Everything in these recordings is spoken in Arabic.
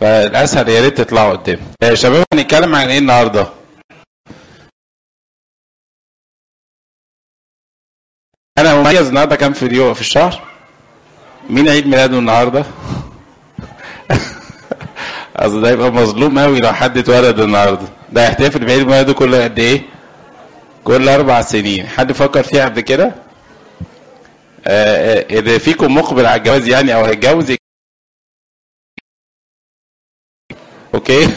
فالأسهل يا ريت تطلعوا قدام. يا شباب هنتكلم عن إيه النهارده؟ أنا مميز النهارده كام في اليوم في الشهر؟ مين عيد ميلاده النهارده؟ أصل ده يبقى مظلوم قوي لو حد اتولد النهارده. ده هيحتفل بعيد ميلاده كل قد إيه؟ كل أربع سنين. حد فكر فيها قبل كده؟ آه، إذا فيكم مقبل على الجواز يعني أو هيتجوز Okay.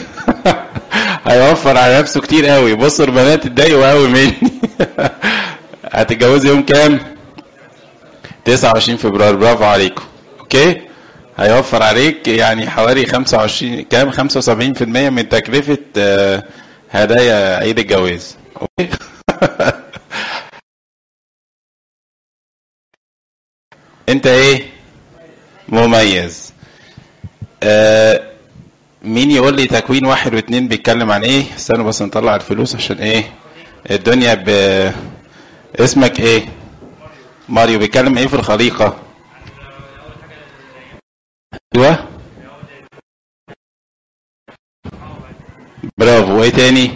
هيوفر على نفسه كتير قوي. بصوا البنات اتضايقوا قوي مني. هتتجوزي يوم كام؟ 29 فبراير. برافو عليكم. Okay؟ هيوفر عليك يعني حوالي 25 كام؟ 75% من تكلفة آه، هدايا عيد الجواز. Okay؟ أنت إيه؟ مميز. آه مين يقول لي تكوين واحد واثنين بيتكلم عن إيه؟ استنوا بس نطلع الفلوس عشان إيه؟ الدنيا ب اسمك إيه؟ ماريو بيتكلم إيه في الخليقة؟ أيوه. برافو. وإيه تاني؟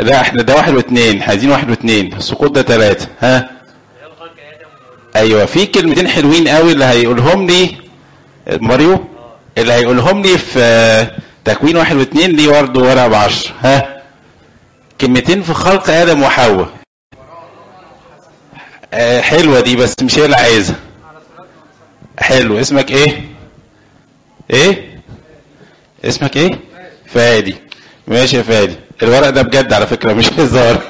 لا إحنا ده واحد واثنين عايزين واحد واثنين السقوط ده ثلاثة ها؟ أيوه. في كلمتين حلوين قوي اللي هيقولهم لي. ماريو؟ اللي هيقولهم لي في تكوين واحد واثنين ليه برضه ورقة بعشر. ها؟ كلمتين في خلق آدم وحواء. آه حلوة دي بس مش هي اللي عايزها. حلو. اسمك إيه؟ إيه؟ اسمك إيه؟ فادي. ماشي يا فادي. الورق ده بجد على فكرة مش هزار.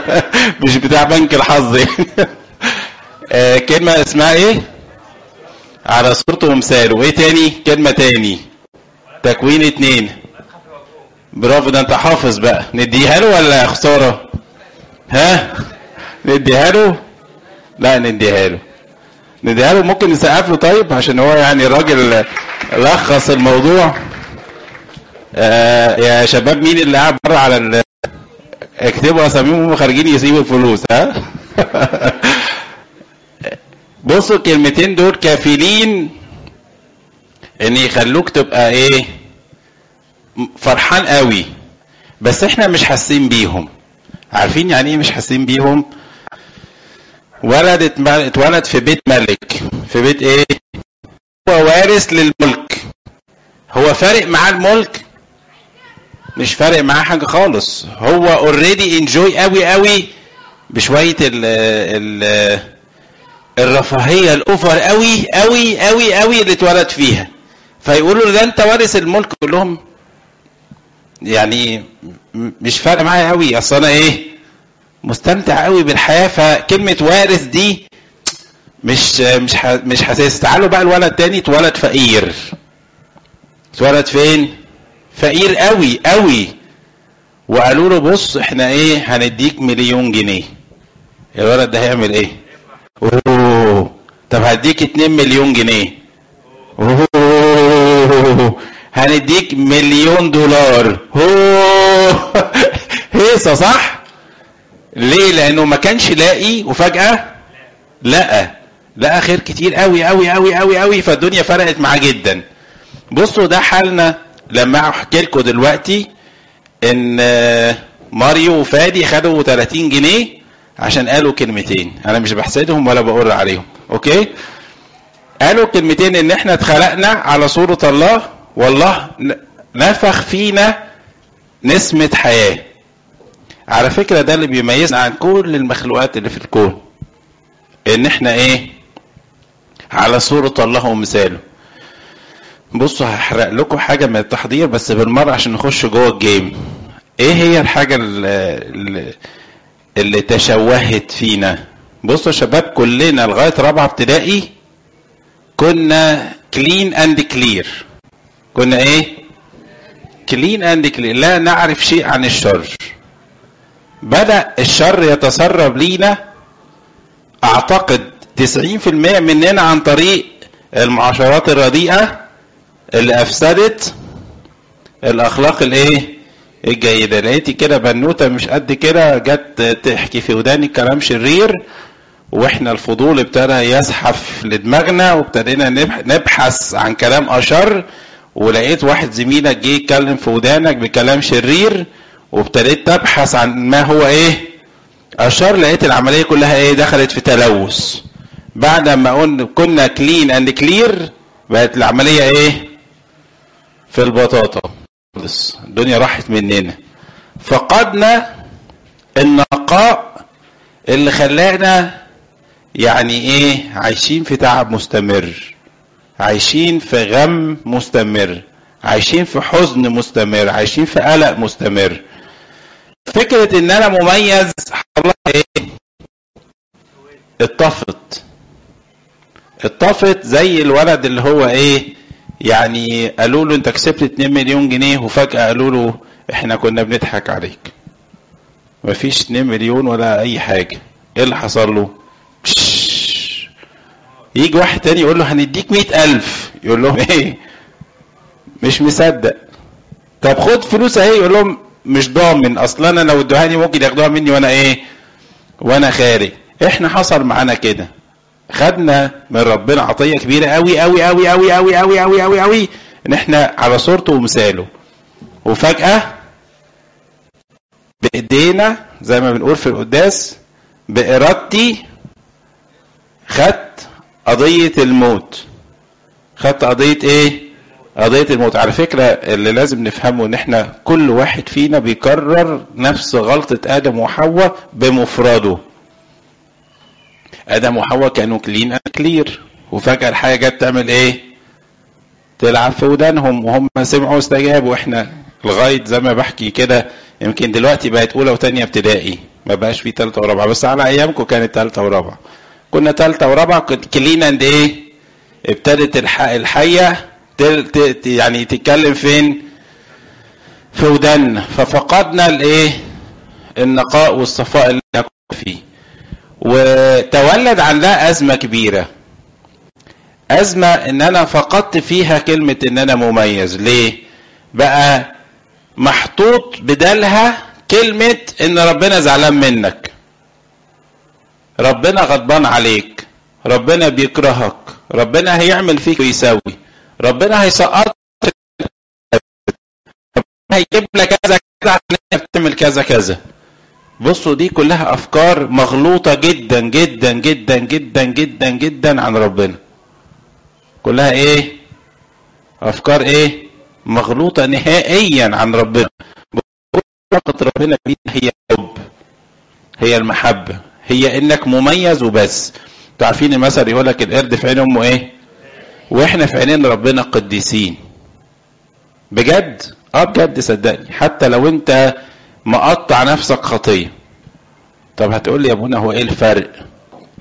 مش بتاع بنك الحظ يعني. آه كلمة اسمها إيه؟ على صورته ومثاله وإيه تاني؟ كلمة تاني. تكوين اتنين. برافو ده انت حافظ بقى. نديها له ولا خسارة؟ ها؟ نديها له؟ لا نديها له. نديها له؟ ممكن نسقف له طيب؟ عشان هو يعني راجل لخص الموضوع. آه يا شباب مين اللي قاعد بره على. اكتبوا أساميهم وهم خارجين يسيبوا الفلوس ها؟ بصوا الكلمتين دول كافلين ان يخلوك تبقى إيه؟ فرحان قوي. بس إحنا مش حاسين بيهم. عارفين يعني إيه مش حاسين بيهم؟ ولد اتولد في بيت ملك. في بيت إيه؟ هو وارث للملك. هو فارق معاه الملك؟ مش فارق معاه حاجة خالص. هو اوريدي انجوي قوي قوي بشوية ال ال الرفاهية الأوفر قوي قوي قوي قوي اللي اتولد فيها. فيقولوا ده أنت وارث الملك كلهم. يعني مش فارق معايا قوي أصل أنا إيه مستمتع قوي بالحياة. فكلمة وارث دي مش مش مش حاسس. تعالوا بقى الولد تاني. اتولد فقير. اتولد فين؟ فقير قوي قوي وقالوا له بص إحنا إيه هنديك مليون جنيه. الولد ده هيعمل إيه؟ طب هديك 2 مليون جنيه. اوه هنديك مليون دولار. اوه هيصة صح؟ ليه؟ لأنه ما كانش لاقي وفجأة لقى. لقى خير كتير قوي قوي قوي قوي قوي فالدنيا فرقت معاه جدا. بصوا ده حالنا. لما أحكي لكم دلوقتي إن ماريو وفادي خدوا 30 جنيه. عشان قالوا كلمتين. أنا مش بحسدهم ولا بقر عليهم. أوكي؟ قالوا كلمتين إن إحنا اتخلقنا على صورة الله. والله نفخ فينا نسمة حياة. على فكرة ده اللي بيميزنا عن كل المخلوقات اللي في الكون. إن إحنا إيه؟ على صورة الله ومثاله. بصوا هحرق لكم حاجة من التحضير بس بالمرة عشان نخش جوه ال game. إيه هي الحاجة اللي, اللي تشوهت فينا. بصوا شباب كلنا لغاية رابعة ابتدائي كنا clean and clear كنا إيه؟ clean and clear لا نعرف شيء عن الشر. بدأ الشر يتسرب لينا. أعتقد 90% مننا عن طريق المعاشرات الرديئة اللي أفسدت الأخلاق الإيه؟ الجيدة لقيتي كده بنوتة مش قد كده جت تحكي في وداني كلام شرير وإحنا الفضول ابتدى يزحف لدماغنا وابتدينا نبحث عن كلام أشر ولقيت واحد زميلك جه يتكلم في ودانك بكلام شرير وابتديت تبحث عن ما هو إيه. أشر لقيت العملية كلها إيه دخلت في تلوث. بعد ما قلنا كنا clean and clear بقت العملية إيه؟ في البطاطا. خلص الدنيا راحت مننا. فقدنا النقاء اللي خلانا يعني إيه عايشين في تعب مستمر. عايشين في غم مستمر. عايشين في حزن مستمر. عايشين في قلق مستمر. فكرة إن أنا مميز الله إيه؟ اتطفت. اتطفت زي الولد اللي هو إيه؟ يعني قالوا له انت كسبت 2 مليون جنيه وفجأة قالوا له إحنا كنا بنضحك عليك. مفيش 2 مليون ولا أي حاجة. إيه اللي حصل له؟ بش. يجي واحد تاني يقول له هنديك مئة ألف. يقول لهم إيه؟ مش مصدق. طب خد فلوس أهي. يقول لهم مش ضامن. أصلا أنا لو ادوهاني ممكن ياخدوها مني وأنا إيه؟ وأنا خارج. إحنا حصل معانا كده. خدنا من ربنا عطية كبيرة قوي قوي قوي قوي قوي قوي قوي قوي قوي ان إحنا على صورته ومثاله. وفجأة بإيدينا زي ما بنقول في القداس بإرادتي خدت قضية الموت. خدت قضية إيه؟ قضية الموت. على فكرة اللي لازم نفهمه إن إحنا كل واحد فينا بيكرر نفس غلطة آدم وحواء بمفرده آدم وحواء كانوا كلين كلير وفجأة الحاجة جت تعمل إيه؟ تلعب في ودانهم. وهم سمعوا واستجابوا. إحنا لغاية زي ما بحكي كده يمكن دلوقتي بقت أولى وثانيه ابتدائي. ما بقاش في ثالثه ورابعة. بس على أيامكم كانت ثالثه ورابعة. كنا ثالثه ورابعة كلين اند إيه؟ ابتدت الح... الحية يعني تتكلم فين؟ في ودنا ففقدنا الإيه؟ النقاء والصفاء اللي إحنا فيه. وتولد عندها أزمة كبيرة. أزمة إن أنا فقدت فيها كلمة إن أنا مميز. ليه؟ بقى محطوط بدالها كلمة إن ربنا زعلان منك. ربنا غضبان عليك. ربنا بيكرهك. ربنا هيعمل فيك ويسوي. ربنا هيسقط هيجيب لك كذا كذا عشان بتعمل كذا كذا. بصوا دي كلها أفكار مغلوطة جدا جدا جدا جدا جدا جدا عن ربنا. كلها إيه؟ أفكار إيه؟ مغلوطة نهائيا عن ربنا. علاقه ربنا هي الحب هي المحبة هي إنك مميز وبس. أنتوا عارفين المثل يقول لك القرد في عين أمه إيه؟ وإحنا في عينين ربنا قديسين بجد؟ آه بجد صدقني. حتى لو أنت مقطع نفسك خطية. طب هتقول لي يا ابونا هو إيه الفرق؟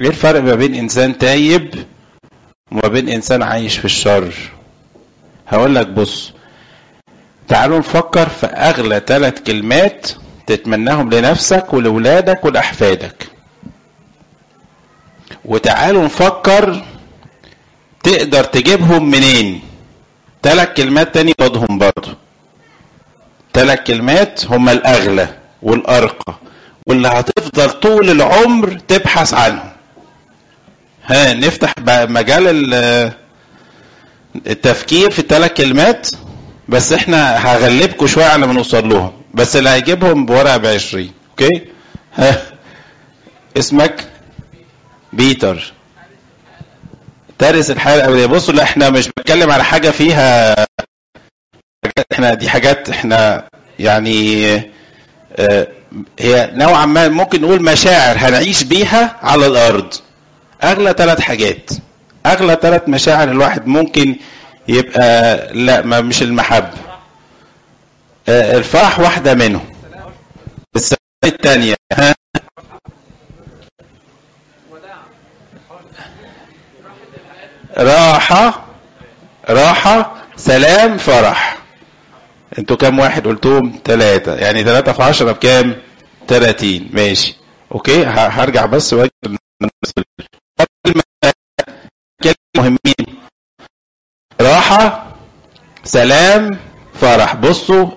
إيه الفرق ما بين إنسان تايب وما بين إنسان عايش في الشر؟ هقول لك بص تعالوا نفكر في أغلى ثلاث كلمات تتمناهم لنفسك ولولادك ولأحفادك. وتعالوا نفكر تقدر تجيبهم منين؟ ثلاث كلمات تاني قصادهم برضه. ثلاث كلمات هما الأغلى والأرقى واللي هتفضل طول العمر تبحث عنهم. ها نفتح مجال التفكير في الثلاث كلمات بس إحنا هغلبكم شوية على ما نوصل لهم بس اللي هيجيبهم بورقة ب 20 okay؟ ها اسمك؟ بيتر. ترث الحياة الأبدية. بصوا لا إحنا مش بنتكلم على حاجة فيها إحنا دي حاجات إحنا يعني آه هي نوعا ما ممكن نقول مشاعر هنعيش بيها على الأرض. أغلى ثلاث حاجات. أغلى ثلاث مشاعر الواحد ممكن يبقى لا ما مش المحبة. آه الفرح واحدة منهم. السبب الثانية ها؟ راحة راحة سلام فرح. أنتوا كام واحد؟ قلتهم ثلاثة يعني ثلاثة في عشرة بكام؟ ثلاثين ماشي. أوكي؟ هرجع بس واجب مهمين. راحة سلام فرح. بصوا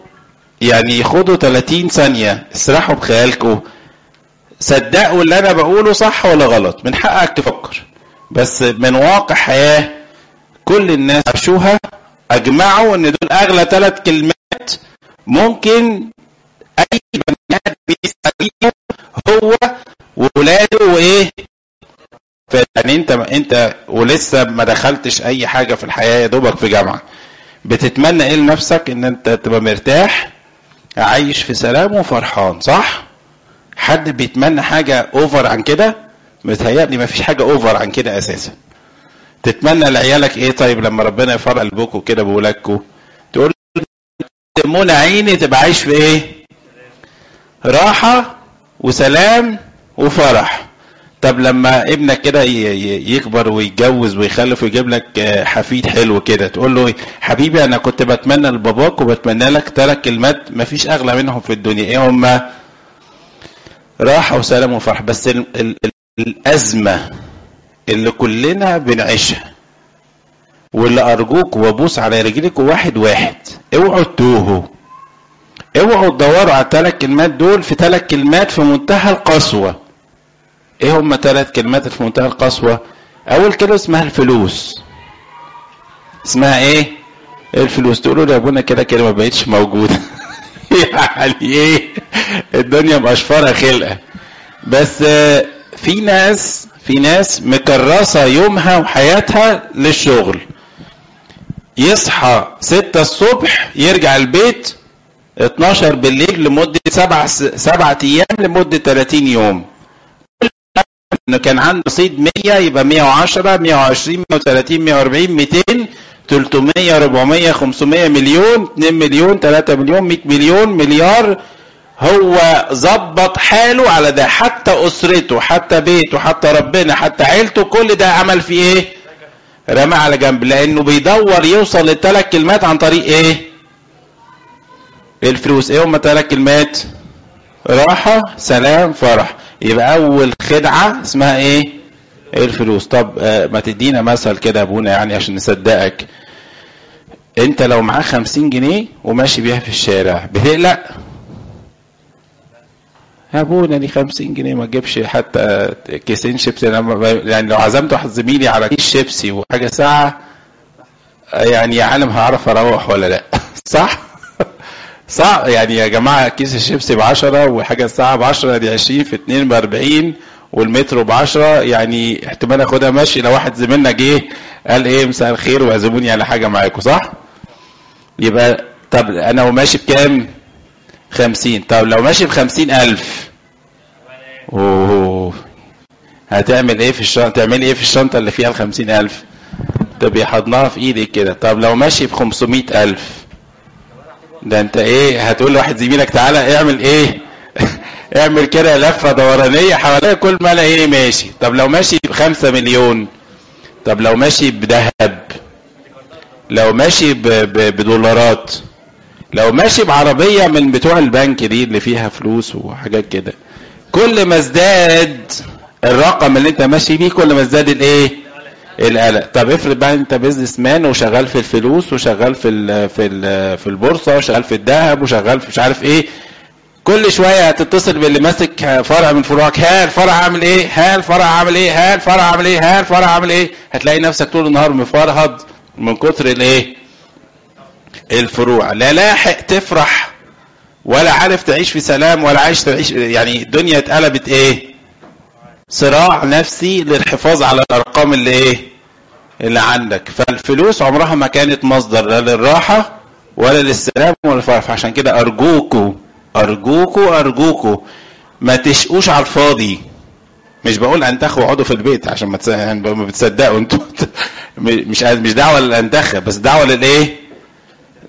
يعني خدوا 30 ثانية. اسرحوا بخيالكم صدقوا اللي أنا بقوله صح ولا غلط؟ من حقك تفكر. بس من واقع حياة كل الناس عاشوها أجمعوا إن دول أغلى ثلاث كلمات ممكن أي بني آدم بيستخدمه هو وولاده وإيه؟ يعني أنت أنت ولسه ما دخلتش أي حاجة في الحياة يا دوبك في جامعة. بتتمنى إيه لنفسك؟ إن أنت تبقى مرتاح عايش في سلام وفرحان صح؟ حد بيتمنى حاجة over عن كده؟ متهيألي ما فيش حاجة over عن كده أساسا. تتمنى لعيالك إيه طيب لما ربنا يفرح قلبكم كده بولادكم تقول منى عيني تبقى عايش في إيه؟ راحة وسلام وفرح. طب لما ابنك كده يكبر ويتجوز ويخلف ويجيب لك حفيد حلو كده تقول له حبيبي أنا كنت بتمنى لباباك وبتمنى لك ثلاث كلمات مفيش أغلى منهم في الدنيا. إيه هما راحة وسلام وفرح. بس ال ال الأزمة اللي كلنا بنعيشها واللي أرجوك وابوس على رجلكم واحد واحد. اوعوا تتوهوا. اوعوا تدوروا على الثلاث كلمات دول في ثلاث كلمات في منتهى القسوة. إيه هم ثلاث كلمات في منتهى القسوة؟ أول كلمة اسمها الفلوس. اسمها إيه؟ الفلوس. تقولوا لي ابونا كده كده ما بقتش موجودة. يعني إيه؟ الدنيا مقشفرة خلقة. بس في ناس في ناس مكرسة يومها وحياتها للشغل. يصحى ستة الصبح يرجع البيت 12 بالليل لمدة سبع سبعة أيام لمدة 30 يوم. إنه كان عنده رصيد 100 يبقى 110 120 130 140 200 300 400 500 مليون 2 مليون 3 مليون 100 مليون مليار. هو ظبط حاله على ده حتى أسرته حتى بيته حتى ربنا حتى عيلته كل ده عمل فيه إيه؟ رمى على جنب لأنه بيدور يوصل للثلاث كلمات عن طريق إيه؟ الفلوس. إيه هم ثلاث كلمات؟ راحة سلام فرح. يبقى أول خدعة اسمها إيه؟ الفلوس. طب آه ما تدينا مثل كده أبونا يعني عشان نصدقك. أنت لو معاك خمسين جنيه وماشي بيها في الشارع بتقلق؟ يا ابونا دي 50 جنيه ما تجيبش حتى كيسين شيبسي يعني لو عزمت واحد زميلي على كيس شيبسي وحاجة ساقعة يعني يا عالم هعرف أروح ولا لأ صح؟ صح يعني يا جماعة كيس الشيبسي ب 10 وحاجة الساقعة ب 10 دي 20 في 2 ب 40 والمترو ب 10 يعني احتمال أخدها ماشي لو واحد زميلنا جه قال إيه مساء الخير واعزموني على حاجة معاكم صح؟ يبقى طب أنا وماشي بكام؟ 50 طب لو ماشي ب 50000 أوه. هتعمل إيه في الشنطة؟ تعمل إيه في الشنطة اللي فيها ال 50000 تبقى حضنها في إيدك كده. طب لو ماشي ب 500000 ده أنت إيه؟ هتقول لواحد زميلك تعالى اعمل إيه؟ اعمل كده لفة دورانية حواليها كل ما الاقيه ماشي. طب لو ماشي بخمسة مليون. طب لو ماشي بذهب لو ماشي. بدولارات. لو ماشي بعربية من بتوع البنك دي اللي فيها فلوس وحاجات كده كل ما ازداد الرقم اللي انت ماشي بيه كل ما ازداد الايه؟ القلق. طب افرض بقى انت businessman وشغال في الفلوس وشغال في ال في ال في البورصة وشغال في الذهب وشغال في مش عارف إيه كل شوية هتتصل باللي ماسك فرع من فروعك ها الفرع عامل إيه؟ ها الفرع عامل إيه؟ ها الفرع عامل إيه؟ ها الفرع عامل إيه؟ هتلاقي نفسك طول النهار مفرهد من كتر الايه؟ الفروع. لا لاحق تفرح ولا عارف تعيش في سلام ولا عايش تعيش يعني الدنيا اتقلبت إيه؟ صراع نفسي للحفاظ على الأرقام اللي إيه؟ اللي عندك. فالفلوس عمرها ما كانت مصدر لا للراحة ولا للسلام ولا الفرح عشان كده أرجوكوا أرجوكوا أرجوكوا ما تشقوش على الفاضي. مش بقول انتخوا اقعدوا في البيت عشان ما يعني بتصدقوا. أنتوا مش مش دعوة للانتخه بس دعوة للإيه؟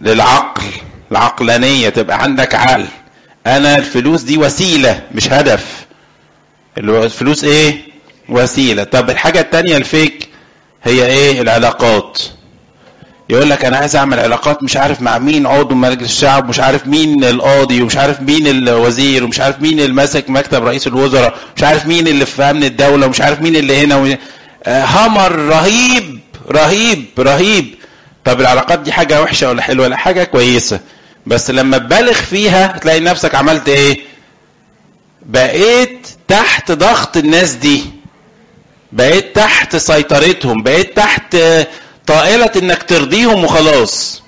للعقل العقلانية تبقى عندك عقل. أنا الفلوس دي وسيلة مش هدف. الفلوس إيه؟ وسيلة. طب الحاجة التانية الفيك هي إيه؟ العلاقات. يقول لك أنا عايز أعمل علاقات مش عارف مع مين عضو مجلس الشعب مش عارف مين القاضي ومش عارف مين الوزير ومش عارف مين اللي ماسك مكتب رئيس الوزراء مش عارف مين اللي في أمن الدولة ومش عارف مين اللي هنا و... همر رهيب رهيب رهيب. طب العلاقات دي حاجة وحشة ولا حلوة؟ ولا حاجة كويسة. بس لما تبالغ فيها تلاقي نفسك عملت إيه؟ بقيت تحت ضغط الناس دي. بقيت تحت سيطرتهم. بقيت تحت طائلة إنك ترضيهم وخلاص.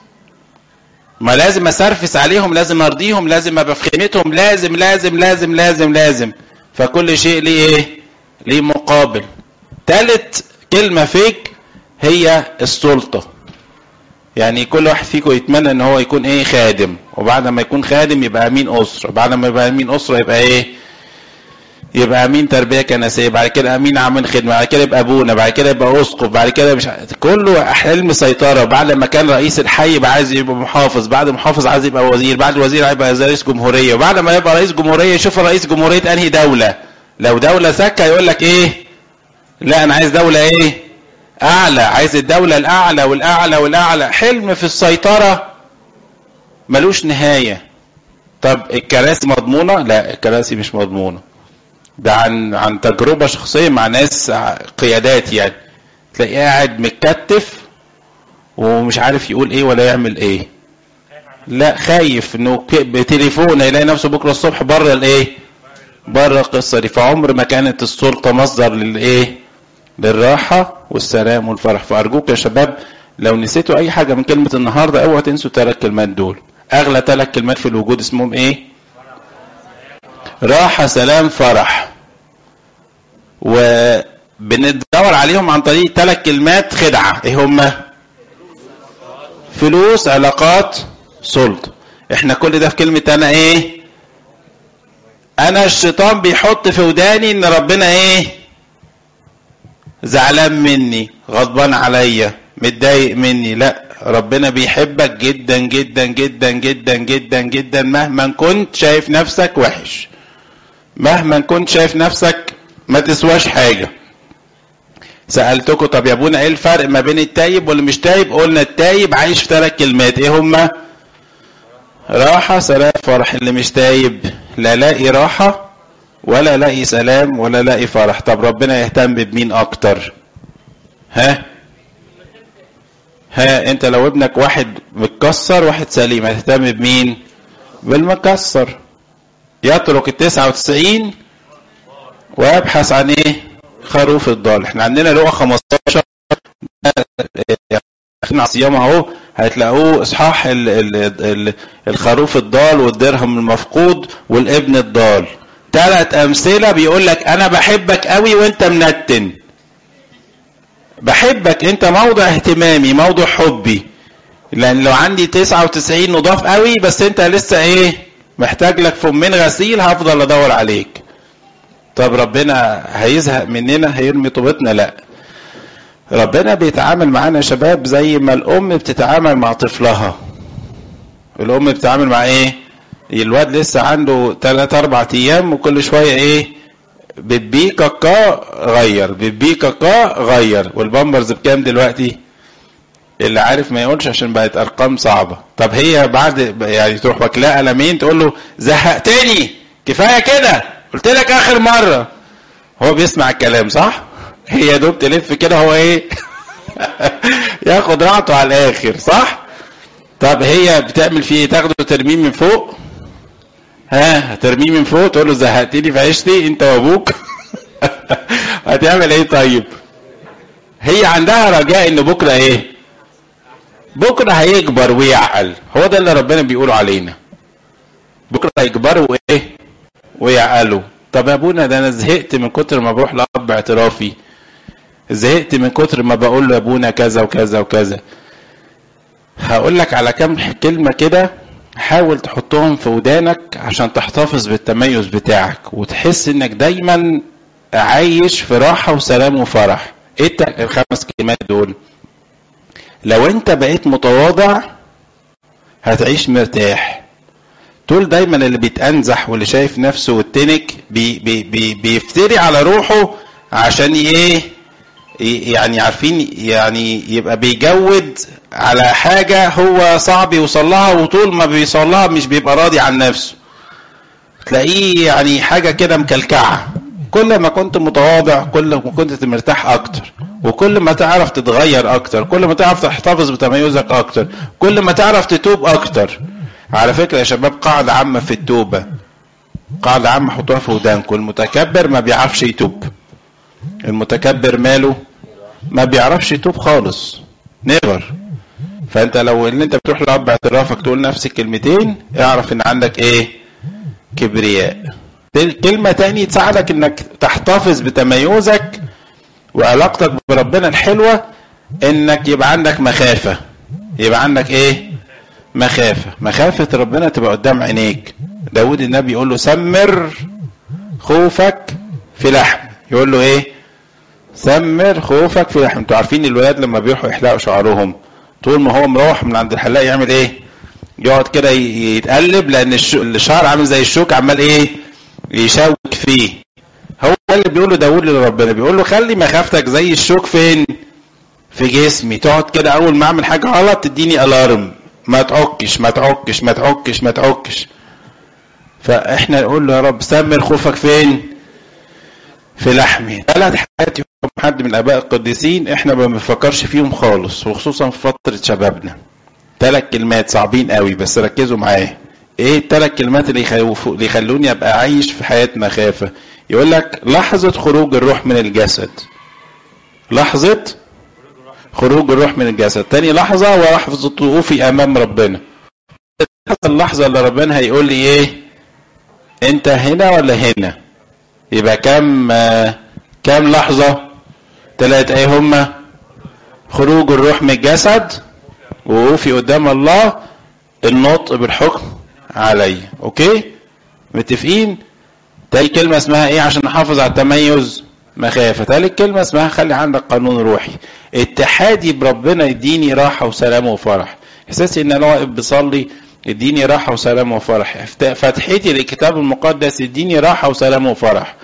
ما لازم أسرفس عليهم لازم أرضيهم لازم أبقى في خدمتهم لازم لازم لازم لازم لازم. فكل شيء ليه إيه؟ ليه مقابل. تالت كلمة فيك هي السلطة. يعني كل واحد فيكم يتمنى إن هو يكون إيه خادم. وبعد ما يكون خادم يبقى أمين أسرة. بعد ما يبقى أمين أسرة يبقى إيه؟ يبقى أمين تربية كنسية. بعد كده أمين عامل خدمه بعد كده يبقى أبونا. بعد كده يبقى أسقف. بعد كده مش كله حلم سيطرة. بعد ما كان رئيس الحي يبقى عايز يبقى محافظ. بعد محافظ عايز يبقى وزير. بعد الوزير هيبقى رئيس جمهورية. وبعد ما يبقى رئيس جمهورية يشوف رئيس جمهورية أنهي دولة. لو دولة سكه يقول لك إيه؟ لا أنا عايز دولة إيه؟ أعلى عايز الدولة الأعلى والأعلى والأعلى. حلم في السيطرة ملوش نهاية. طب الكراسي مضمونة؟ لا الكراسي مش مضمونة. ده عن عن تجربة شخصية مع ناس قيادات يعني. تلاقيه قاعد متكتف ومش عارف يقول إيه ولا يعمل إيه. لا خايف إنه بتليفون هيلاقي نفسه بكرة الصبح بره الإيه؟ بره القصة دي. فعمر ما كانت السلطة مصدر للإيه؟ للراحه والسلام والفرح. فأرجوك يا شباب لو نسيتوا أي حاجة من كلمة النهارده اوعوا تنسوا الثلاث كلمات دول. أغلى ثلاث كلمات في الوجود اسمهم إيه؟ راحة سلام فرح. وبندور عليهم عن طريق ثلاث كلمات خدعة. إيه هما فلوس علاقات سلطة. إحنا كل ده في كلمة أنا إيه؟ أنا الشيطان بيحط في وداني إن ربنا إيه؟ زعلان مني غضبان عليا متضايق مني. لا ربنا بيحبك جدا جدا جدا جدا جدا جدا مهما كنت شايف نفسك وحش. مهما كنت شايف نفسك ما تسواش حاجة. سألتكم طب يا أبونا إيه الفرق ما بين التايب واللي مش تايب؟ قلنا التايب عايش في ثلاث كلمات. إيه هما؟ راحة سلام فرح. اللي مش تايب لا لاقي راحة ولا لاقي سلام ولا لاقي فرح. طب ربنا يهتم بمين أكتر؟ ها؟ ها أنت لو ابنك واحد متكسر واحد سليم هتهتم بمين؟ بالمكسر. يترك التسعة وتسعين ويبحث عن إيه؟ خروف الضال. إحنا عندنا لقى 15 إحنا صيام أهو. هتلاقوه إصحاح ال ال ال الخروف الضال والدرهم المفقود والابن الضال. ثلاث أمثلة بيقول لك أنا بحبك قوي وأنت منتن. بحبك أنت موضع اهتمامي موضع حبي. لأن لو عندي 99 نضاف قوي بس أنت لسه إيه محتاج لك فمين غسيل هفضل أدور عليك. طب ربنا هيزهق مننا هيرمي طوبتنا؟ لا. ربنا بيتعامل معانا شباب زي ما الأم بتتعامل مع طفلها. الأم بتتعامل مع إيه؟ الواد لسه عنده 3 4 أيام وكل شوية إيه؟ بتبي كاكا غير بتبي كاكا غير. والبامبرز بكام دلوقتي؟ اللي عارف ما يقولش عشان بقت أرقام صعبة. طب هي بعد يعني تروح واكلاه قلمين تقول له زهقتني. كفاية كده. قلت لك آخر مرة. هو بيسمع الكلام صح؟ هي دوب تلف كده هو إيه؟ ياخد راحته على الآخر صح؟ طب هي بتعمل فيه إيه؟ تاخده ترميه من فوق؟ ها هترميه من فوق تقول له زهقتني في عيشتي انت وابوك. هتعمل إيه طيب؟ هي عندها رجاء إن بكرة إيه؟ بكرة هيكبر ويعقل. هو ده اللي ربنا بيقوله علينا. بكرة هيكبروا وايه؟ ويعقلوا. طب يا ابونا ده أنا زهقت من كتر ما بروح لأب اعترافي. زهقت من كتر ما بقول له يا ابونا كذا وكذا وكذا. هقول لك على كام كلمة كده حاول تحطهم في ودانك عشان تحتفظ بالتميز بتاعك وتحس إنك دايما عايش في راحة وسلام وفرح. إيه الخمس كلمات دول؟ لو أنت بقيت متواضع هتعيش مرتاح. طول دايما اللي بيتأنزح واللي شايف نفسه والتنك بي بي بي بيفتري على روحه عشان إيه؟ يعني عارفين يعني يبقى بيجود على حاجة هو صعب يوصل لها وطول ما بيوصل لها مش بيبقى راضي عن نفسه. تلاقيه يعني حاجة كده مكلكعة. كل ما كنت متواضع كل ما كنت مرتاح أكتر. وكل ما تعرف تتغير أكتر. كل ما تعرف تحتفظ بتميزك أكتر. كل ما تعرف تتوب أكتر. على فكرة يا شباب قاعدة عامة في التوبة. قاعدة عامة حطوها في ودانكم. المتكبر ما بيعرفش يتوب. المتكبر ماله ما بيعرفش يتوب خالص. نيفر فانت لو ان انت بتروح لأب اعترافك تقول نفس الكلمتين اعرف ان عندك إيه؟ كبرياء. كلمة تاني تساعدك إنك تحتفظ بتميزك وعلاقتك بربنا الحلوة إنك يبقى عندك مخافة. يبقى عندك إيه؟ مخافة. مخافة ربنا تبقى قدام عينيك. داود النبي يقول له سمر خوفك في لحم. يقول له إيه؟ سمر خوفك في لحم أنتوا عارفين الولاد لما بيروحوا يحلقوا شعرهم طول ما هو مروح من عند الحلاق يعمل إيه؟ يقعد كده يتقلب لأن الشعر عامل زي الشوك عمال إيه؟ يشوك فيه. هو اللي بيقول له داود لربنا بيقول له خلي مخافتك زي الشوك فين؟ في جسمي. تقعد كده أول ما أعمل حاجة غلط تديني ألارم. ما تعكش ما تعكش ما تعكش ما تعكش. فإحنا نقول له يا رب سمر خوفك فين؟ في لحمي ثلاث حاجات يوم حد من الأباء القديسين إحنا ما بنفكرش فيهم خالص وخصوصا في فترة شبابنا. ثلاث كلمات صعبين قوي بس ركزوا معايا. إيه الثلاث كلمات اللي يخوفوا اللي يخلوني أبقى عايش في حياه مخافه يقول لك لحظة خروج الروح من الجسد. لحظة خروج الروح من الجسد. تاني لحظة ولحظه وقوفي أمام ربنا. اللحظة اللي ربنا هيقول لي إيه؟ أنت هنا ولا هنا؟ يبقى كام كام لحظة؟ ثلاثة إيه هما خروج الروح من الجسد ووقوفي قدام الله النطق بالحكم علي. أوكي؟ متفقين؟ تاني كلمة اسمها إيه عشان نحافظ على التميز؟ مخافة. تالت كلمة اسمها خلي عندك قانون روحي. اتحادي بربنا يديني راحة وسلام وفرح. إحساسي إن أنا واقف بصلي يديني راحة وسلام وفرح. فتحتي للكتاب المقدس يديني راحة وسلام وفرح.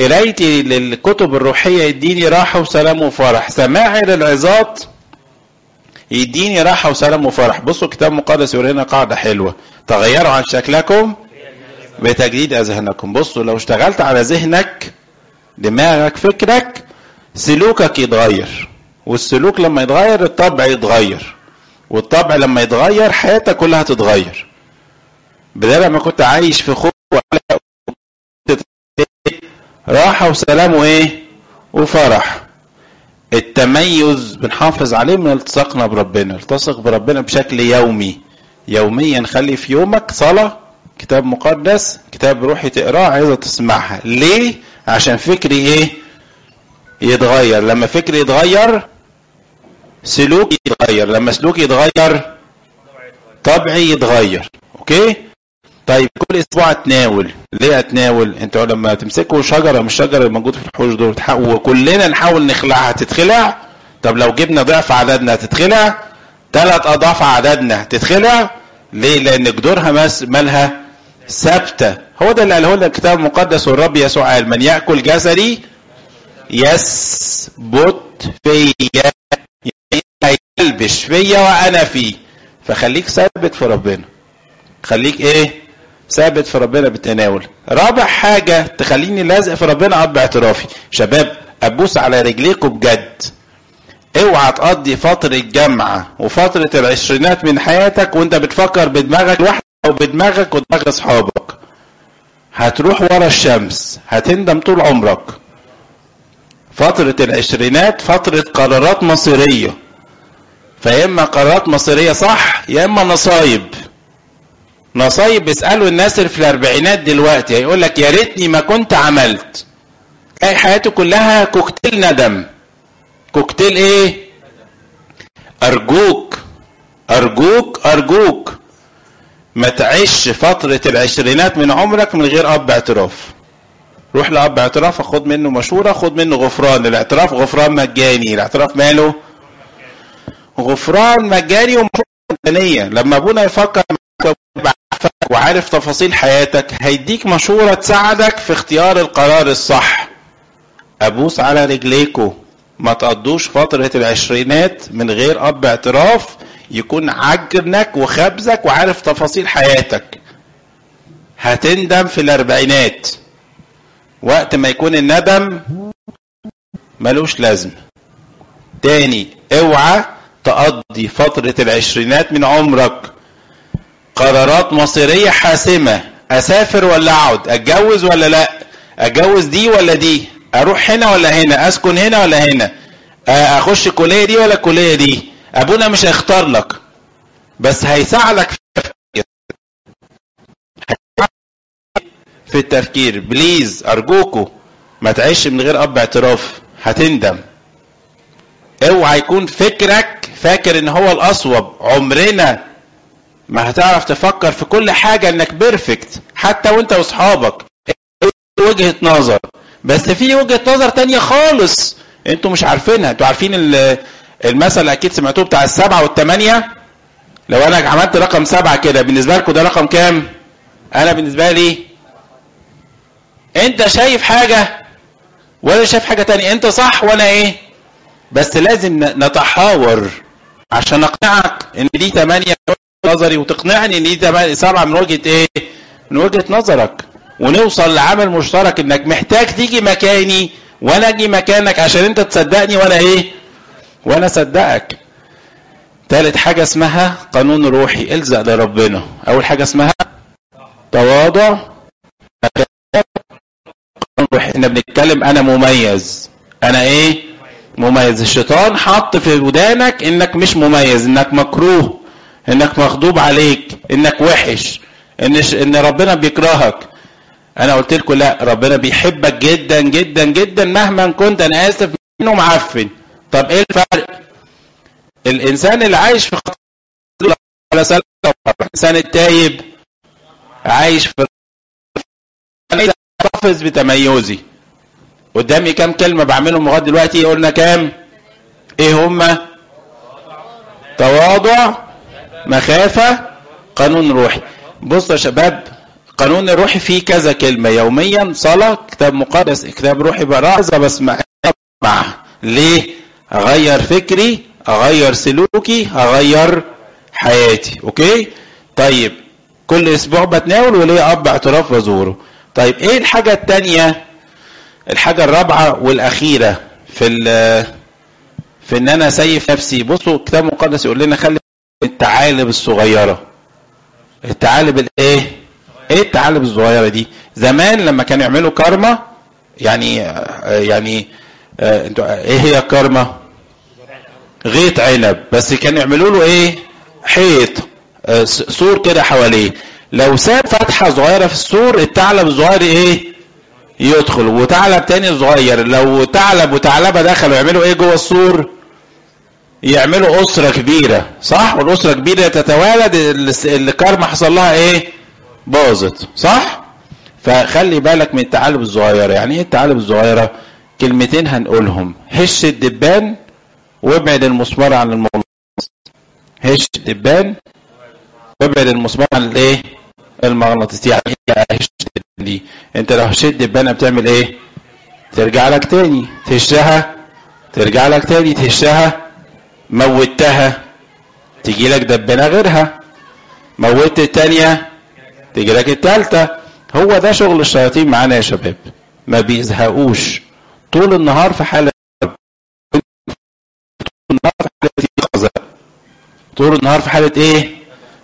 قرايتي للكتب الروحية يديني راحة وسلام وفرح. سماعي للعظات يديني راحة وسلام وفرح. بصوا الكتاب المقدس يقول لنا قاعدة حلوة. تغيروا عن شكلكم بتجديد أذهانكم. بصوا لو اشتغلت على ذهنك دماغك فكرك سلوكك يتغير. والسلوك لما يتغير الطبع يتغير. والطبع لما يتغير حياتك كلها تتغير. بدل ما كنت عايش في خوف راحة وسلام وإيه؟ وفرح. التميز بنحافظ عليه من التصاقنا بربنا التصق بربنا بشكل يومي. يوميا خلي في يومك صلاة كتاب مقدس كتاب روحي تقراه عايزة تسمعها. ليه؟ عشان فكري إيه؟ يتغير. لما فكري يتغير سلوكي يتغير. لما سلوكي يتغير طبعي يتغير. أوكي؟ طيب كل أسبوع اتناول ليه اتناول أنتوا لما تمسكوا شجرة مش شجرة الموجوده في الحوش دول وكلنا نحاول نخلعها. تتخلع؟ طب لو جبنا ضعف عددنا تتخلع؟ ثلاث أضعاف عددنا تتخلع؟ ليه؟ لأن جذورها مالها ثابتة. هو ده اللي قاله لنا الكتاب المقدس والرب يسوع قال من يأكل جسدي يثبت فيا يلبش فيا وأنا فيه. فخليك ثابت في ربنا. خليك إيه؟ ثابت في ربنا بالتناول. رابع حاجة تخليني لازق في ربنا أب اعترافي. شباب أبوس على رجليكم بجد. اوعى تقضي فترة جامعة وفترة العشرينات من حياتك وانت بتفكر بدماغك لوحدك أو بدماغك ودماغ أصحابك. هتروح ورا الشمس هتندم طول عمرك. فترة العشرينات فترة قرارات مصيرية. فيا إما قرارات مصيرية صح يا إما نصايب. نصايب اسألوا الناس اللي في الأربعينات دلوقتي هيقول لك يا ريتني ما كنت عملت. تلاقي حياته كلها كوكتيل ندم. كوكتيل إيه؟ أرجوك أرجوك أرجوك. ما تعيش فترة العشرينات من عمرك من غير أب اعتراف. روح لأب اعتراف خد منه مشورة خد منه غفران. الاعتراف غفران مجاني الاعتراف ماله؟ غفران مجاني ومشورة مجانية لما أبونا يفكر وعارف تفاصيل حياتك هيديك مشورة تساعدك في اختيار القرار الصح. أبوس على رجليكو. ما تقضوش فترة العشرينات من غير أب اعتراف يكون عجنك وخبزك وعارف تفاصيل حياتك. هتندم في الأربعينات. وقت ما يكون الندم ملوش لازمة تاني اوعى تقضي فترة العشرينات من عمرك. قرارات مصيرية حاسمة. أسافر ولا أقعد؟ أتجوز ولا لا؟ أتجوز دي ولا دي؟ أروح هنا ولا هنا؟ أسكن هنا ولا هنا؟ أخش الكليه دي ولا الكليه دي؟ أبونا مش هيختار لك. بس هيساعدك في التفكير. please أرجوكوا. ما تعيش من غير أب اعتراف. هتندم. اوعى يكون فكرك فاكر ان هو الاصوب. عمرنا ما هتعرف تفكر في كل حاجة انك perfect حتى وانت واصحابك. وجهة نظر؟ بس في وجهة نظر تانية خالص. أنتوا مش عارفينها. أنتوا عارفين المثل أكيد سمعتوه بتاع السبعة والثمانيه لو أنا عملت رقم سبعة كده بالنسبة لكم ده رقم كام؟ أنا بالنسبة لي انت شايف حاجة وأنا شايف حاجة تانية؟ انت صح وأنا إيه؟ بس لازم نتحاور عشان أقنعك إن دي ثمانية نظري وتقنعني إن دي سبعة من وجهة إيه؟ من وجهة نظرك. ونوصل لعمل مشترك إنك محتاج تيجي مكاني وأنا أجي مكانك عشان أنت تصدقني وأنا إيه؟ وأنا أصدقك. ثالث حاجة اسمها قانون روحي الزق لربنا أول حاجة اسمها تواضع. إحنا بنتكلم أنا مميز. أنا إيه؟ مميز الشيطان حط في ودانك إنك مش مميز إنك مكروه إنك مغضوب عليك إنك وحش إن إن ربنا بيكرهك. أنا قلت لكم لا ربنا بيحبك جدا جدا جدا مهما كنت. أنا آسف منه معفن. طب إيه الفرق؟ الإنسان اللي عايش في خطر سلام الإنسان التايب عايش في أحتفظ بتميزي. قدامي كام كلمة بعملهم لغاية دلوقتي؟ قلنا كام؟ إيه هما تواضع مخافة قانون روحي. بصوا يا شباب قانون الروحي فيه كذا كلمة. يوميا صلاة كتاب مقدس كتاب روحي بسمع معها ليه؟ أغير فكري أغير سلوكي أغير حياتي. okay؟ طيب كل أسبوع بتناول وليا اب اعتراف بزوره طيب إيه الحاجة التانية؟ الحاجة الرابعة والأخيرة في في إن أنا سيف نفسي بصوا الكتاب المقدس يقول لنا خلي التعالب الصغيرة التعالب الإيه؟ إيه التعالب الصغيرة دي؟ زمان لما كانوا يعملوا كارما يعني يعني إيه هي الكارما؟ غيط عنب بس كانوا يعملوا له إيه؟ حيط سور كده حواليه لو ساب فتحة صغيرة في السور الثعلب الصغير إيه؟ يدخل. وثعلب تاني صغير. لو ثعلب وثعلبة دخلوا يعملوا إيه جوه السور؟ يعملوا أسرة كبيرة. صح؟ والأسرة كبيرة تتوالد الكرمه حصل لها إيه؟ باظت. صح؟ فخلي بالك من الثعالب الصغيرة. يعني إيه الثعالب الصغيرة؟ كلمتين هنقولهم. هش الدبان وابعد المسمار عن المغناطيس هش الدبان وابعد المسمار عن الإيه؟ المغناطيس هش دي انت لو هشيت دبانه بتعمل إيه؟ ترجع لك تاني تهشها ترجع لك تاني تهشها موتها تيجي لك دبانة غيرها موت التانية تيجي لك التالتة. هو ده شغل الشياطين معانا يا شباب. ما بيزهقوش. طول النهار في حالة طول النهار في حالة يقظة طول النهار في حالة إيه؟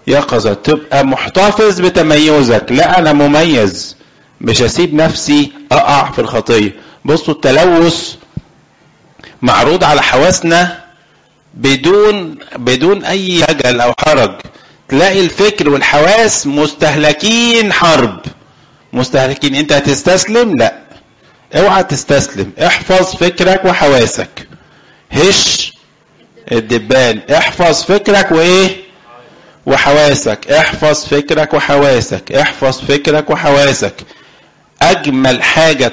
يقظة تبقى محتفظ بتميزك. لا أنا مميز. مش هسيب نفسي أقع في الخطية. بصوا التلوث معروض على حواسنا بدون بدون أي خجل أو حرج. تلاقي الفكر والحواس مستهلكين حرب. مستهلكين. أنت هتستسلم؟ لا. اوعى تستسلم. احفظ فكرك وحواسك. هش الدبان. احفظ فكرك وإيه؟ وحواسك. احفظ فكرك وحواسك. احفظ فكرك وحواسك. أجمل حاجة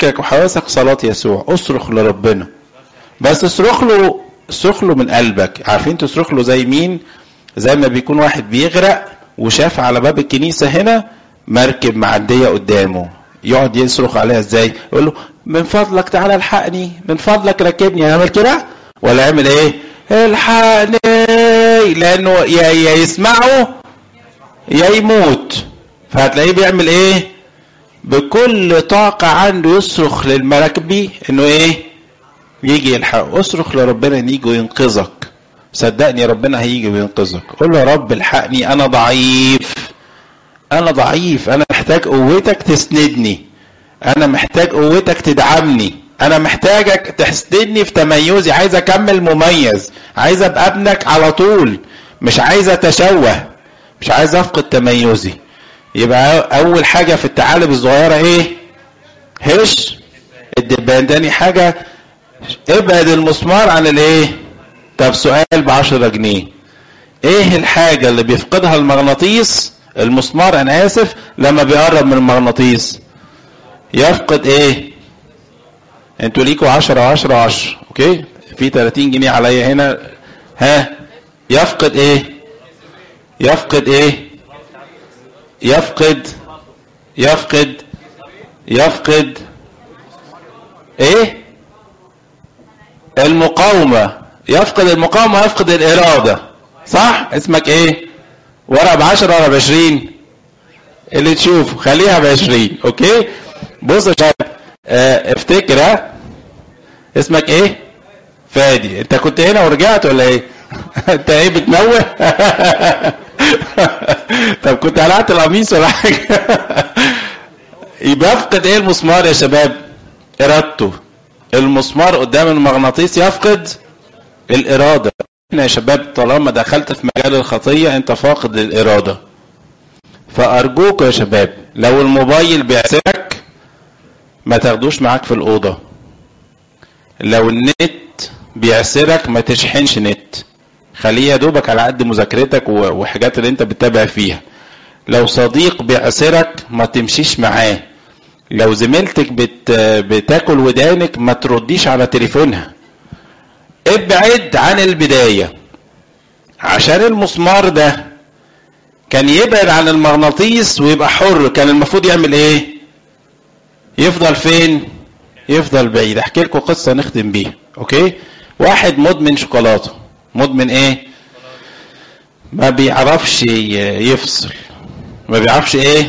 فكرك وحواسك صلاة يسوع. اصرخ لربنا. بس اصرخ له اصرخ له من قلبك. عارفين تصرخ له زي مين؟ زي ما بيكون واحد بيغرق وشاف على باب الكنيسة هنا مركب معدية قدامه. يقعد يصرخ عليها إزاي؟ يقول له من فضلك تعالى الحقني. من فضلك ركبني. يعمل كده؟ ولا يعمل إيه؟ الحقني. لأنه يا, يا يسمعه يا يموت. فهتلاقيه بيعمل إيه؟ بكل طاقة عنده يصرخ للمراكبي إنه إيه؟ يجي يلحق اصرخ لربنا إن يجي وينقذك. صدقني ربنا هيجي وينقذك. قول له يا رب الحقني أنا ضعيف. أنا ضعيف. أنا محتاج قوتك تسندني. أنا محتاج قوتك تدعمني. أنا محتاجك تحسدني في تميزي. عايز أكمل مميز. عايز أبقى ابنك على طول. مش عايز أتشوه. مش عايز أفقد تميزي. يبقى أول حاجة في الثعالب الصغيرة إيه؟ هش. الدبان تاني حاجة. ابعد المسمار عن الإيه؟ طب سؤال ب 10 جنيه. إيه الحاجة اللي بيفقدها المغناطيس؟ المسمار أنا آسف. لما بيقرب من المغناطيس. يفقد إيه؟ أنتوا ليكوا 10 10 10 أوكي؟ في 30 جنيه عليا هنا. ها؟ يفقد إيه؟ يفقد إيه؟ يفقد يفقد يفقد إيه؟ المقاومة. يفقد المقاومة يفقد الإرادة. صح؟ اسمك إيه؟ ورقة بعشرة ورقة بعشرين. اللي تشوف خليها بعشرين أوكي؟ بص يا شباب آه افتكر ها؟ اسمك إيه؟ فادي. انت كنت هنا ورجعت ولا إيه؟ انت إيه بتنوه؟ طب كنت قلعت القميص ولا حاجة؟ يبقى يفقد إيه المسمار يا شباب؟ إرادته. المسمار قدام المغناطيس يفقد الإرادة. هنا يا شباب طالما دخلت في مجال الخطية انت فاقد الإرادة. فأرجوك يا شباب لو الموبايل بيعسرك ما تاخدوش معاك في الأوضة. لو النت بيعسرك ما تشحنش نت. خليه يا دوبك على قد مذاكرتك وحاجات اللي انت بتتابع فيها. لو صديق بيعسرك ما تمشيش معاه. لو زميلتك بت... بتاكل ودانك ما ترديش على تليفونها. ابعد عن البداية. عشان المسمار ده كان يبعد عن المغناطيس ويبقى حر كان المفروض يعمل إيه؟ يفضل فين؟ يفضل بعيد. أحكي لكم قصة نختم بيها أوكي؟ واحد مدمن شوكولاتة. مدمن إيه؟ ما بيعرفش يفصل. ما بيعرفش إيه؟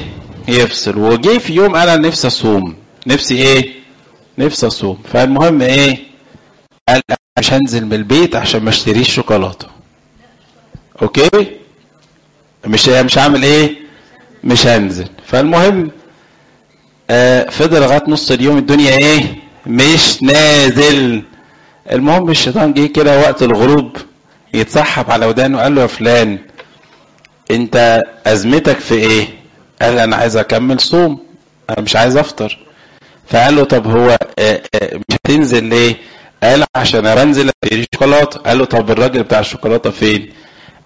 يفصل. وجي في يوم أنا نفسي أصوم. نفسي إيه؟ نفسي أصوم. فالمهم إيه؟ قال مش هنزل من البيت عشان ما اشتريش شوكولاتة. أوكي؟ مش مش هعمل إيه؟ مش هنزل. فالمهم آه فضل لغاية نص اليوم الدنيا إيه؟ مش نازل. المهم الشيطان جه كده وقت الغروب يتصحب على ودانه وقال له يا فلان أنت أزمتك في إيه؟ قال أنا عايز أكمل صوم أنا مش عايز أفطر. فقال له طب هو آه آه مش هتنزل ليه؟ قال عشان بنزل أشتري شوكولاتة. قال له طب الراجل بتاع الشوكولاتة فين؟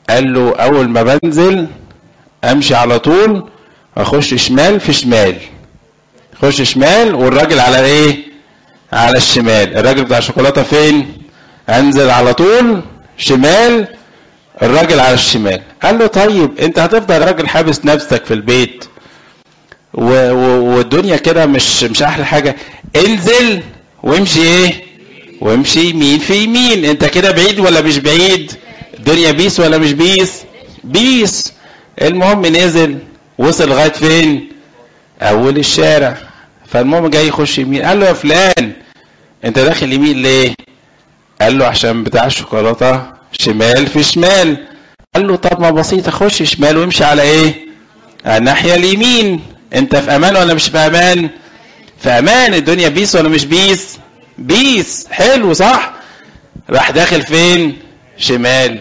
قال له أول ما بنزل أمشي على طول أخش شمال في شمال. خش شمال والراجل على إيه؟ على الشمال. الراجل بتاع الشوكولاتة فين؟ انزل على طول شمال الراجل على الشمال. قال له طيب انت هتفضل راجل حابس نفسك في البيت و... و... والدنيا كده مش مش أحلى حاجة. انزل وامشي إيه؟ وامشي يمين في يمين انت كده بعيد ولا مش بعيد؟ الدنيا peace ولا مش peace؟ peace. المهم نزل وصل لغاية فين؟ أول الشارع. فالمهم جاي يخش يمين. قال له يا فلان انت داخل يمين ليه؟ قال له عشان بتاع الشوكولاتة شمال في شمال. قال له طب ما بسيطة خش شمال وامشي على إيه؟ على الناحية اليمين. انت في أمان ولا مش في أمان؟ في أمان. الدنيا peace ولا مش peace؟ peace. حلو صح؟ راح داخل فين؟ شمال.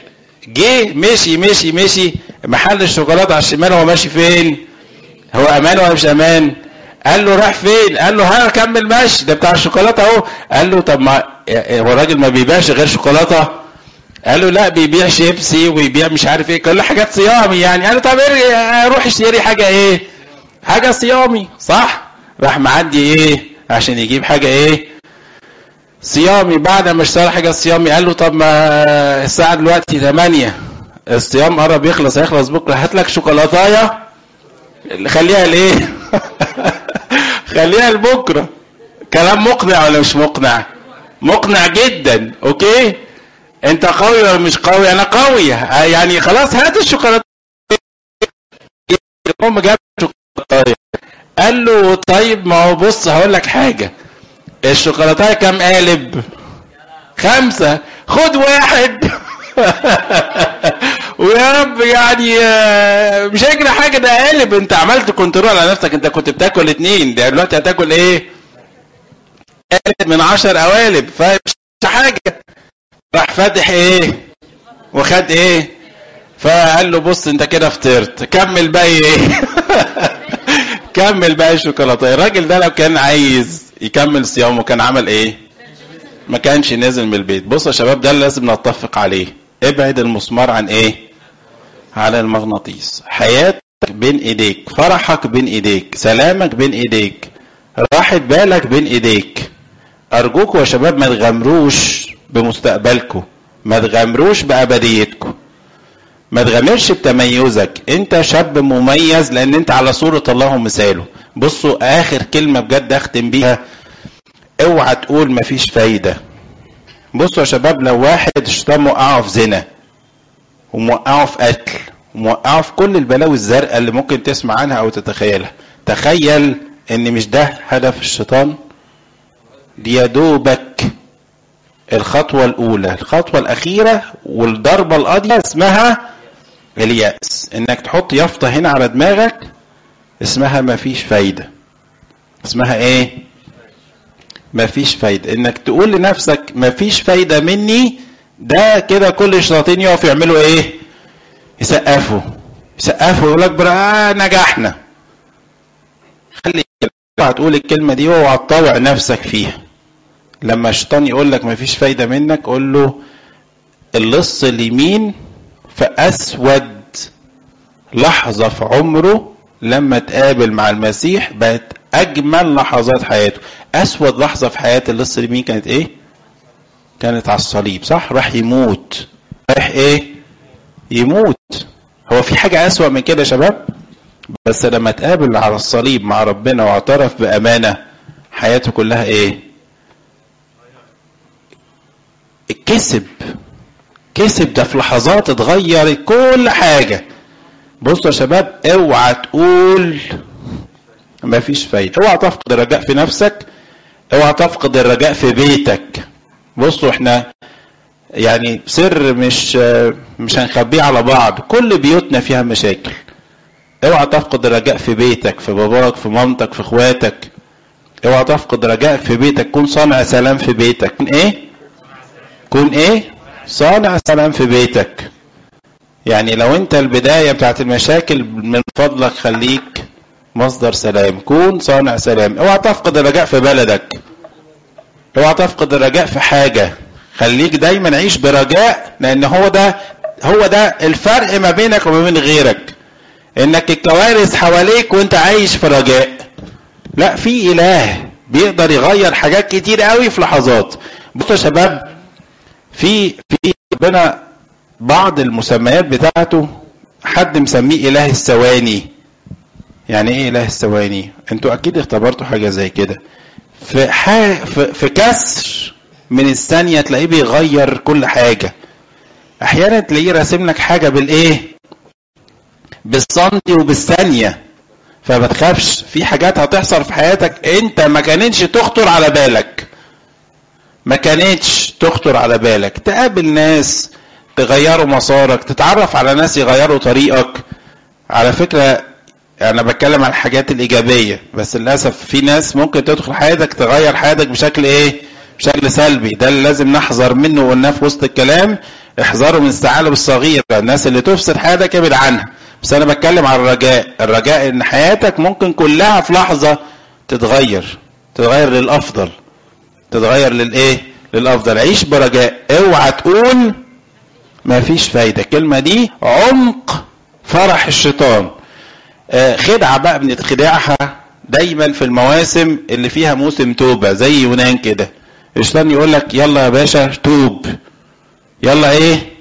جه مشي مشي مشي. محل الشوكولاتة على الشمال هو ماشي فين؟ هو أمان ولا مش أمان؟ قال له راح فين؟ قال له ها كمل ماشي. ده بتاع الشوكولاتة اهو. قال له طب ما هو الراجل ما بيبيعش غير شوكولاتة؟ قال له لا بيبيع شيبسي ويبيع مش عارف إيه. كل حاجات صيامي يعني. قال له طب روح اشتري حاجة إيه؟ حاجة صيامي صح؟ راح معدي إيه؟ عشان يجيب حاجة إيه؟ صيامي. بعد ما اشترى حاجة صيامي قال له طب ما الساعة دلوقتي 8 الصيام قرب يخلص هيخلص بكرة. هات لك شوكولاتاية. خليها لإيه؟ خليها لبكرة. كلام مقنع ولا مش مقنع؟ مقنع جدا أوكي؟ أنت قوي ولا مش قوي؟ أنا قوي. يعني خلاص هات الشوكولاتة. المهم جاب شوكولاته قال له طيب ما هو بص هقول لك حاجة. الشوكولاتة كام قالب؟ خمسة. خد واحد. ويا رب يعني مش هيجري حاجة ده قالب. انت عملت كنترول على نفسك. انت كنت بتاكل اتنين. ده دلوقتي هتاكل إيه؟ قالت من عشر قوالب. فمش حاجة. راح فاتح إيه؟ وخد إيه؟ فقال له بص انت كده فطرت. كمل باقي إيه؟ كمل باقي الشوكولاتة. الراجل ده لو كان عايز يكمل صيامه كان عمل إيه؟ ما كانش نازل من البيت. بصوا يا شباب ده اللي لازم نتفق عليه. ابعد المسمار عن إيه؟ على المغناطيس. حياتك بين ايديك فرحك بين ايديك سلامك بين ايديك راحة بالك بين ايديك. ارجوكوا يا شباب ما تغامروش بمستقبلكم ما تغامروش بابديتكم ما تغامرش بتميزك. انت شاب مميز لأن انت على صورة الله ومثاله. بصوا آخر كلمة بجد أختم بيها. اوعى تقول مفيش فايدة. بصوا يا شباب لو واحد الشيطان موقعه في زنا. وموقعه في قتل وموقعه في كل البلاوي الزرقاء اللي ممكن تسمع عنها أو تتخيلها. تخيل إن مش ده هدف الشيطان؟ يا دوبك الخطوة الأولى. الخطوة الأخيرة والضربة القاضية اسمها اليأس. إنك تحط يافطة هنا على دماغك اسمها مفيش فايدة. اسمها إيه؟ مفيش فايدة. إنك تقول لنفسك مفيش فايدة مني ده كده كل الشياطين يقفوا يعملوا إيه؟ يسقفوا. يسقفوا يقول لك آه نجحنا. خلي هتقول الكلمة دي واوعى تطاوع نفسك فيها. لما الشيطان يقول لك مفيش فايدة منك قول له اللص اليمين في أسود. لحظة في عمره لما تقابل مع المسيح بقت أجمل لحظات حياته. أسود لحظة في حياة اللص اليمين كانت إيه؟ كانت على الصليب صح؟ راح يموت راح إيه؟ يموت هو في حاجة أسوأ من كده يا شباب؟ بس لما تقابل على الصليب مع ربنا واعترف بأمانة حياته كلها إيه؟ كسب كسب ده في لحظات اتغيرت كل حاجة بصوا يا شباب اوعى تقول ما فيش فايدة اوعى تفقد الرجاء في نفسك اوعى تفقد الرجاء في بيتك بصوا إحنا يعني سر مش مش هنخبيه على بعض. كل بيوتنا فيها مشاكل. اوعى تفقد الرجاء في بيتك في باباك في مامتك في اخواتك. اوعى تفقد رجاء في بيتك. كن صانع سلام في بيتك. كن إيه؟ كن إيه؟ صانع سلام في بيتك. يعني لو انت البداية بتاعت المشاكل من فضلك خليك مصدر سلام. كون صانع سلام. اوعى تفقد الرجاء في بلدك. اوعى تفقد الرجاء في حاجة. خليك دايما عيش برجاء لأن هو ده هو ده الفرق ما بينك وما بين غيرك. إنك الكوارث حواليك وأنت عايش في رجاء. لا في إله بيقدر يغير حاجات كتير قوي في لحظات. بصوا يا شباب في في ربنا بعض المسميات بتاعته حد مسميه إله الثواني. يعني إيه إله الثواني؟ أنتوا أكيد اختبرتوا حاجة زي كده. في ح... في, كسر من الثانية تلاقيه بيغير كل حاجة. أحيانا تلاقيه راسم لك حاجة بالإيه؟ بالسنتي وبالثانية. فما تخافش في حاجات هتحصل في حياتك أنت ما كانتش تخطر على بالك. ما كانتش تخطر على بالك. تقابل ناس تغيروا مسارك تتعرف على ناس يغيروا طريقك. على فكرة أنا بتكلم عن الحاجات الإيجابية بس للأسف في ناس ممكن تدخل حياتك تغير حياتك بشكل إيه؟ بشكل سلبي. ده اللي لازم نحذر منه وقلناه في وسط الكلام. احذروا من الثعالب الصغيرة الناس اللي تفسد حياتك ابعد عنها. بس أنا بتكلم عن الرجاء. الرجاء إن حياتك ممكن كلها في لحظة تتغير تتغير للأفضل تتغير للإيه؟ للأفضل. عيش برجاء. اوعى تقول ما فيش فايدة. الكلمة دي عمق فرح الشيطان. خدعة بقى بنتخدعها دايما في المواسم اللي فيها موسم توبة زي يونان كده. الشيطان يقول لك يلا يا باشا توب. يلا إيه؟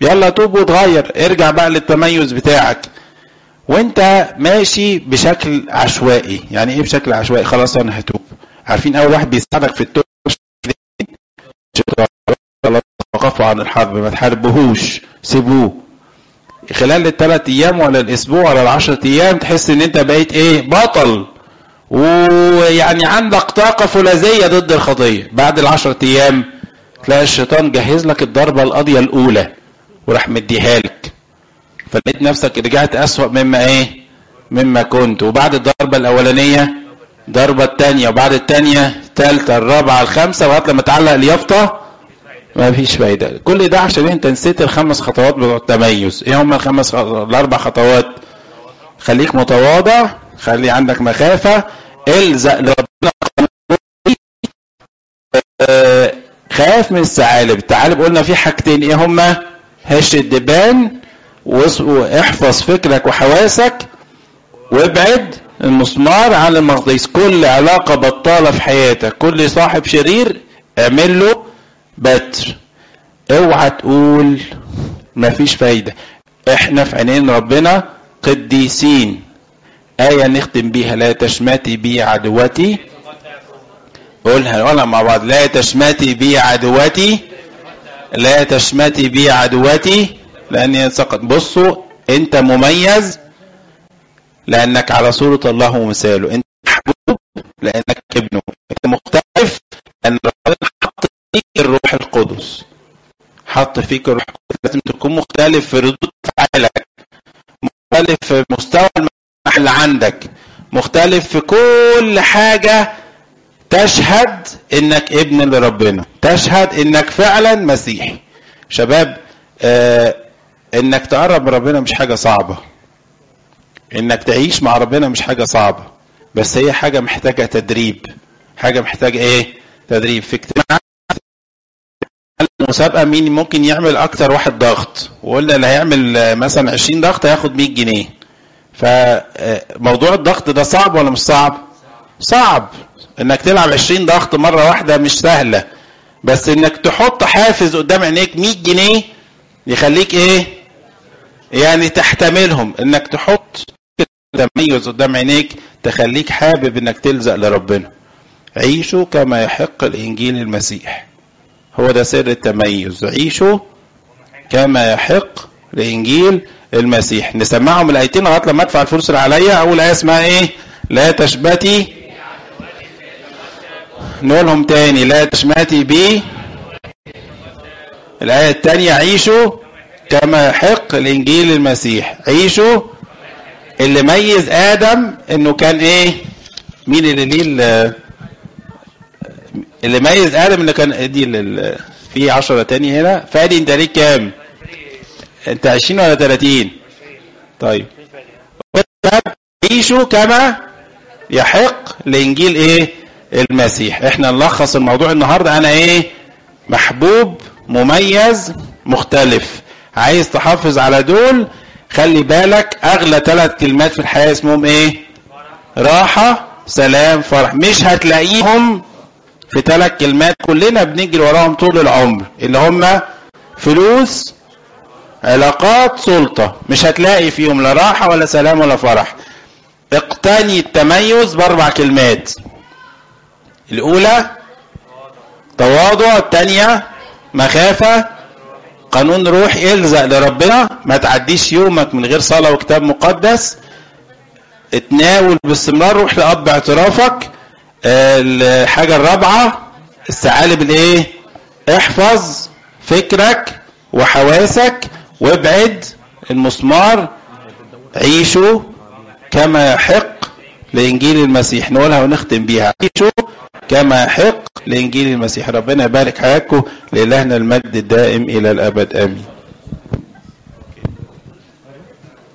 يلا توب وتغير ارجع بقى للتميز بتاعك. وانت ماشي بشكل عشوائي. يعني إيه بشكل عشوائي؟ خلاص أنا هتوب. عارفين أول واحد بيساعدك في التوبة؟ وقفوا عن الحرب. ما تحاربوهوش سيبوه. خلال الثلاث أيام ولا الأسبوع ولا العشرة أيام تحس إن أنت بقيت إيه؟ بطل. ويعني عندك طاقة فولاذية ضد الخطية. بعد العشرة أيام تلاقي الشيطان جهز لك الضربة القاضية الأولى وراح مديها لك. فلقيت نفسك رجعت أسوأ مما إيه؟ مما كنت. وبعد الضربة الأولانية ضربة الثانية وبعد الثانية الثالثة الرابعة الخامسة لغاية لما تعلق اليافطة ما فيش فايدة. كل ده عشان انت نسيت الخمس خطوات بتوع التميز. إيه هم الخمس الأربع خطوات؟ خليك متواضع خلي عندك مخافة إلزق لربنا آه، خاف من الثعالب. الثعالب قلنا في حاجتين. إيه هما؟ هش الدبان واحفظ فكرك وحواسك وابعد المسمار عن المغناطيس كل علاقة بطالة في حياتك. كل صاحب شرير اعمل له بتر اوعى تقول مفيش فايدة. إحنا في عينين ربنا قديسين. آية نختم بيها لا تشمتي بي عدوتي. قولها قولها مع بعض. لا تشمتي بي عدوتي. لا تشمتي بي عدوتي. لأني سقط. بصوا أنت مميز لأنك على صورة الله ومثاله. أنت محبوب لأنك ابنه. أنت مختلف لأن ربنا حط فيك الروح القدس حط فيك الروح القدس لازم تكون مختلف في ردود أفعالك مختلف في مستوى المنح اللي عندك مختلف في كل حاجة تشهد إنك ابن لربنا تشهد إنك فعلا مسيحي. شباب آه إنك تقرب من ربنا مش حاجة صعبة. إنك تعيش مع ربنا مش حاجة صعبة. بس هي حاجة محتاجة تدريب. حاجة محتاجة إيه؟ تدريب. في اجتماع المسابقة مين ممكن يعمل أكتر واحد ضغط؟ وقلنا اللي هيعمل آه، مثلا 20 ضغط هياخد 100 جنيه. فموضوع الضغط ده صعب ولا مش صعب؟ صعب. إنك تلعب 20 ضغط مرة واحدة مش سهلة. بس إنك تحط حافز قدام عينيك 100 جنيه يخليك إيه؟ يعني تحتملهم. إنك تحط تميز قدام عينيك تخليك حابب إنك تلزق لربنا. عيشوا كما يحق الإنجيل المسيح. هو ده سر التميز. عيشوا كما يحق لإنجيل المسيح. نسمعهم الآيتين لغاية لما أدفع الفلوس اللي عليا. أول آية اسمها إيه؟ لا تشبتي نقولهم تاني. لا تشمتي بي. الآية التانية. عيشوا كما يحق الإنجيل المسيح. عيشوا اللي ميز آدم إنه كان إيه؟ مين اللي ليه اللي ميز آدم إنه كان دي ال- في عشرة تاني هنا فادي أنت ليك كام؟ أنت عشرين ولا تلاتين؟ طيب. عيشوا كما يحق لإنجيل إيه؟ المسيح. إحنا نلخص الموضوع النهاردة أنا إيه؟ محبوب مميز مختلف. عايز تحافظ على دول خلي بالك أغلى ثلاث كلمات في الحياة اسمهم إيه؟ راحة سلام فرح. مش هتلاقيهم في ثلاث كلمات كلنا بنجري وراهم طول العمر اللي هم فلوس علاقات سلطة. مش هتلاقي فيهم لا راحة ولا سلام ولا فرح. اقتني التميز بأربع كلمات. الأولى تواضع. الثانية مخافة. قانون روح الزق لربنا. ما تعديش يومك من غير صلاة وكتاب مقدس. اتناول باستمرار روح لأب اعترافك الحاجة الرابعة الثعالب الايه احفظ فكرك وحواسك وابعد المسمار عيشوا كما يحق لإنجيل المسيح. نقولها ونختم بيها. عيشوا كما يحق لإنجيل المسيح. ربنا يبارك حياتكم لإلهنا المجد الدائم إلى الأبد. آمين.